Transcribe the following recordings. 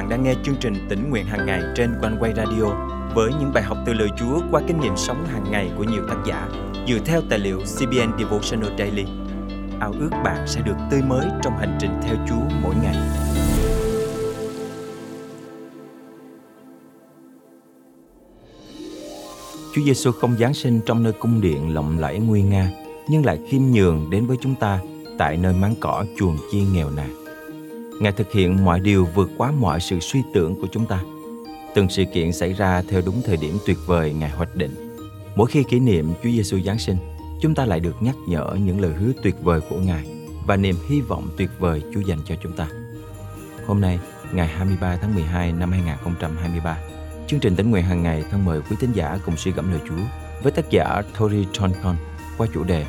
bạn đang nghe chương trình tỉnh nguyện hàng ngày trên quanh quay radio với những bài học từ lời Chúa qua kinh nghiệm sống hàng ngày của nhiều tác giả dựa theo tài liệu CBN Devotional Daily. Ao ước bạn sẽ được tươi mới trong hành trình theo Chúa mỗi ngày. Chúa Giêsu không giáng sinh trong nơi cung điện lộng lẫy nguy nga, nhưng lại khiêm nhường đến với chúng ta tại nơi máng cỏ chuồng chiên nghèo nàn. Ngài thực hiện mọi điều vượt quá mọi sự suy tưởng của chúng ta. Từng sự kiện xảy ra theo đúng thời điểm tuyệt vời Ngài hoạch định. Mỗi khi kỷ niệm Chúa Giêsu Giáng sinh, chúng ta lại được nhắc nhở những lời hứa tuyệt vời của Ngài và niềm hy vọng tuyệt vời Chúa dành cho chúng ta. Hôm nay, ngày 23 tháng 12 năm 2023, chương trình tính nguyện hàng ngày thân mời quý tín giả cùng suy gẫm lời Chúa với tác giả Tori Tonkon qua chủ đề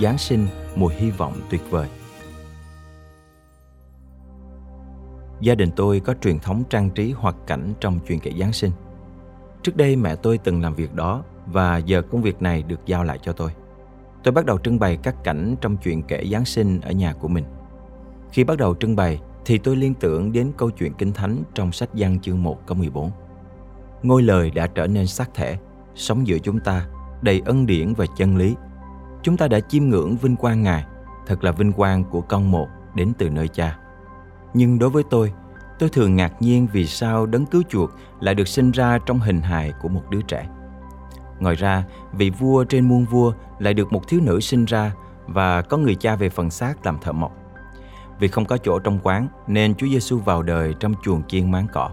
Giáng sinh mùa hy vọng tuyệt vời. Gia đình tôi có truyền thống trang trí hoạt cảnh trong chuyện kể Giáng sinh. Trước đây mẹ tôi từng làm việc đó và giờ công việc này được giao lại cho tôi. Tôi bắt đầu trưng bày các cảnh trong chuyện kể Giáng sinh ở nhà của mình. Khi bắt đầu trưng bày thì tôi liên tưởng đến câu chuyện Kinh Thánh trong sách Giăng chương 1 câu 14. Ngôi lời đã trở nên xác thể, sống giữa chúng ta, đầy ân điển và chân lý. Chúng ta đã chiêm ngưỡng vinh quang Ngài, thật là vinh quang của con một đến từ nơi cha. Nhưng đối với tôi, tôi thường ngạc nhiên vì sao đấng cứu chuộc lại được sinh ra trong hình hài của một đứa trẻ. Ngoài ra, vị vua trên muôn vua lại được một thiếu nữ sinh ra và có người cha về phần xác làm thợ mộc. Vì không có chỗ trong quán nên Chúa Giêsu vào đời trong chuồng chiên máng cỏ.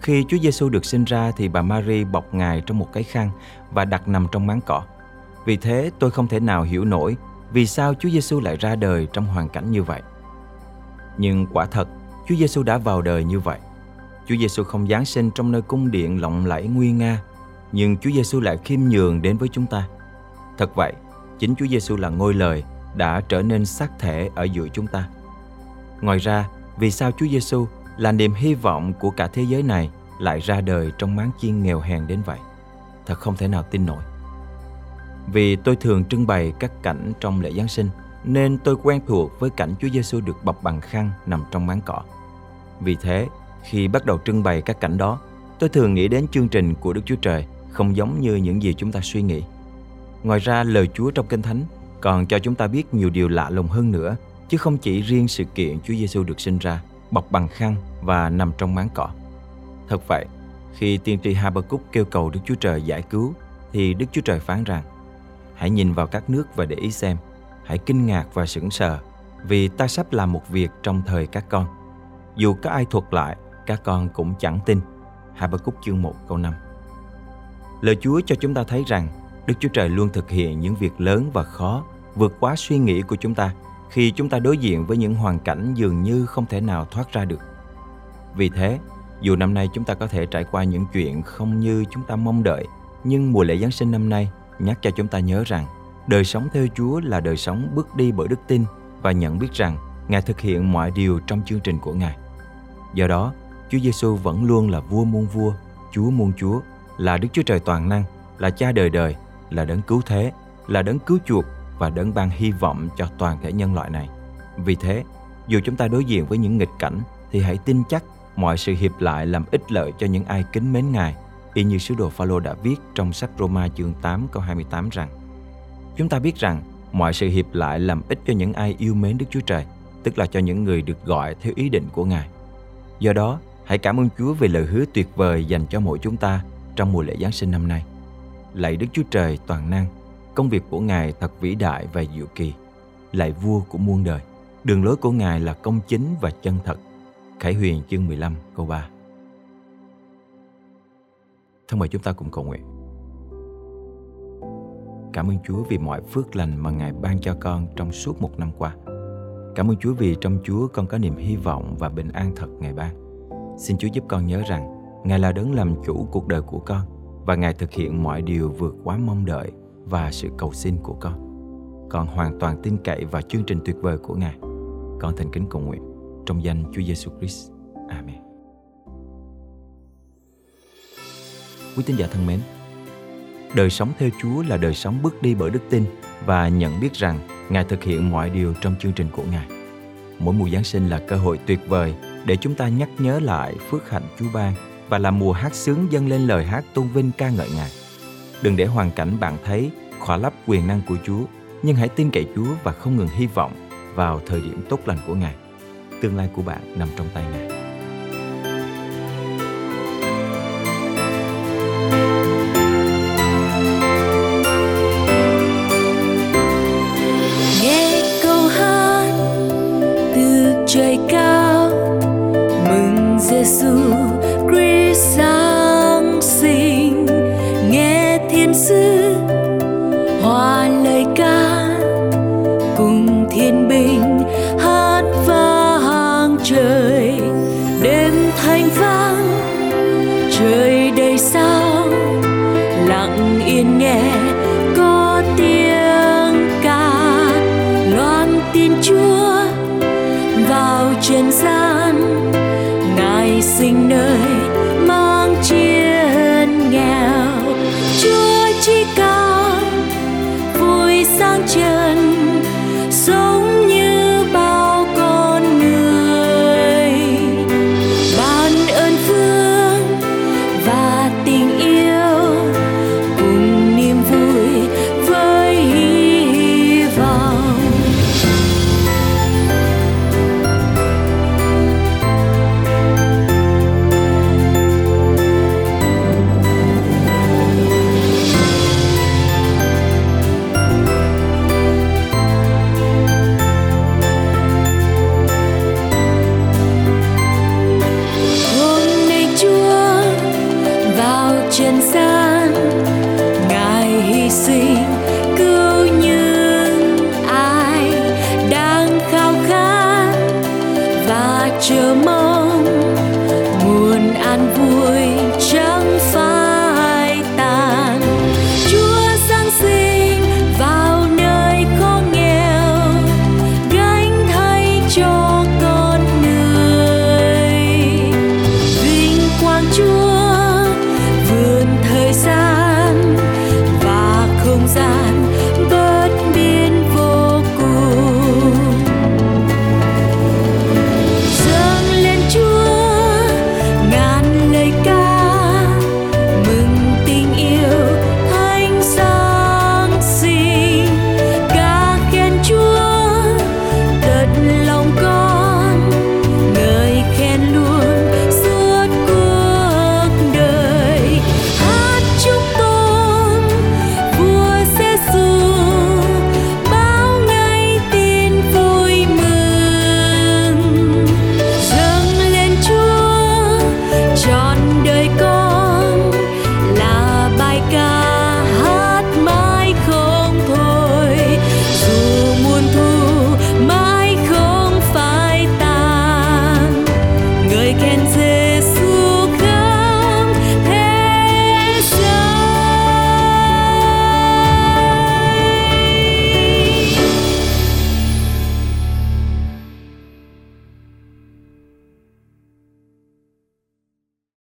Khi Chúa Giêsu được sinh ra thì bà Mary bọc Ngài trong một cái khăn và đặt nằm trong máng cỏ. Vì thế tôi không thể nào hiểu nổi vì sao Chúa Giêsu lại ra đời trong hoàn cảnh như vậy. Nhưng quả thật, Chúa Giêsu đã vào đời như vậy. Chúa Giêsu không giáng sinh trong nơi cung điện lộng lẫy nguy nga, nhưng Chúa Giêsu lại khiêm nhường đến với chúng ta. Thật vậy, chính Chúa Giêsu là ngôi lời đã trở nên xác thể ở giữa chúng ta. Ngoài ra, vì sao Chúa Giêsu là niềm hy vọng của cả thế giới này lại ra đời trong máng chiên nghèo hèn đến vậy? Thật không thể nào tin nổi. Vì tôi thường trưng bày các cảnh trong lễ Giáng sinh nên tôi quen thuộc với cảnh Chúa Giêsu được bọc bằng khăn nằm trong máng cỏ. Vì thế, khi bắt đầu trưng bày các cảnh đó, tôi thường nghĩ đến chương trình của Đức Chúa Trời không giống như những gì chúng ta suy nghĩ. Ngoài ra, lời Chúa trong Kinh Thánh còn cho chúng ta biết nhiều điều lạ lùng hơn nữa, chứ không chỉ riêng sự kiện Chúa Giêsu được sinh ra, bọc bằng khăn và nằm trong máng cỏ. Thật vậy, khi tiên tri Habakkuk kêu cầu Đức Chúa Trời giải cứu, thì Đức Chúa Trời phán rằng: Hãy nhìn vào các nước và để ý xem, hãy kinh ngạc và sững sờ, vì ta sắp làm một việc trong thời các con. Dù có ai thuật lại, các con cũng chẳng tin. Habakkuk chương 1 câu 5 Lời Chúa cho chúng ta thấy rằng Đức Chúa Trời luôn thực hiện những việc lớn và khó, vượt quá suy nghĩ của chúng ta khi chúng ta đối diện với những hoàn cảnh dường như không thể nào thoát ra được. Vì thế, dù năm nay chúng ta có thể trải qua những chuyện không như chúng ta mong đợi, nhưng mùa lễ Giáng sinh năm nay nhắc cho chúng ta nhớ rằng đời sống theo Chúa là đời sống bước đi bởi đức tin và nhận biết rằng Ngài thực hiện mọi điều trong chương trình của Ngài. Do đó, Chúa Giêsu vẫn luôn là vua muôn vua, Chúa muôn chúa, là Đức Chúa Trời toàn năng, là cha đời đời, là đấng cứu thế, là đấng cứu chuộc và đấng ban hy vọng cho toàn thể nhân loại này. Vì thế, dù chúng ta đối diện với những nghịch cảnh thì hãy tin chắc mọi sự hiệp lại làm ích lợi cho những ai kính mến Ngài, y như sứ đồ Phaolô đã viết trong sách Roma chương 8 câu 28 rằng: Chúng ta biết rằng mọi sự hiệp lại làm ích cho những ai yêu mến Đức Chúa Trời, tức là cho những người được gọi theo ý định của Ngài. Do đó, hãy cảm ơn Chúa về lời hứa tuyệt vời dành cho mỗi chúng ta trong mùa lễ Giáng sinh năm nay. Lạy Đức Chúa Trời toàn năng, công việc của Ngài thật vĩ đại và diệu kỳ. Lạy vua của muôn đời, đường lối của Ngài là công chính và chân thật. Khải Huyền chương 15 câu 3 Thân mời chúng ta cùng cầu nguyện. Cảm ơn Chúa vì mọi phước lành mà Ngài ban cho con trong suốt một năm qua. Cảm ơn Chúa vì trong Chúa con có niềm hy vọng và bình an thật Ngài ban. Xin Chúa giúp con nhớ rằng Ngài là đấng làm chủ cuộc đời của con và Ngài thực hiện mọi điều vượt quá mong đợi và sự cầu xin của con. Con hoàn toàn tin cậy vào chương trình tuyệt vời của Ngài. Con thành kính cầu nguyện trong danh Chúa Giêsu Christ. Amen. Quý tín giả thân mến, đời sống theo Chúa là đời sống bước đi bởi đức tin và nhận biết rằng Ngài thực hiện mọi điều trong chương trình của Ngài. Mỗi mùa Giáng sinh là cơ hội tuyệt vời để chúng ta nhắc nhớ lại phước hạnh Chúa ban và là mùa hát sướng dâng lên lời hát tôn vinh ca ngợi Ngài. Đừng để hoàn cảnh bạn thấy khỏa lấp quyền năng của Chúa, nhưng hãy tin cậy Chúa và không ngừng hy vọng vào thời điểm tốt lành của Ngài. Tương lai của bạn nằm trong tay Ngài. Nghe thiên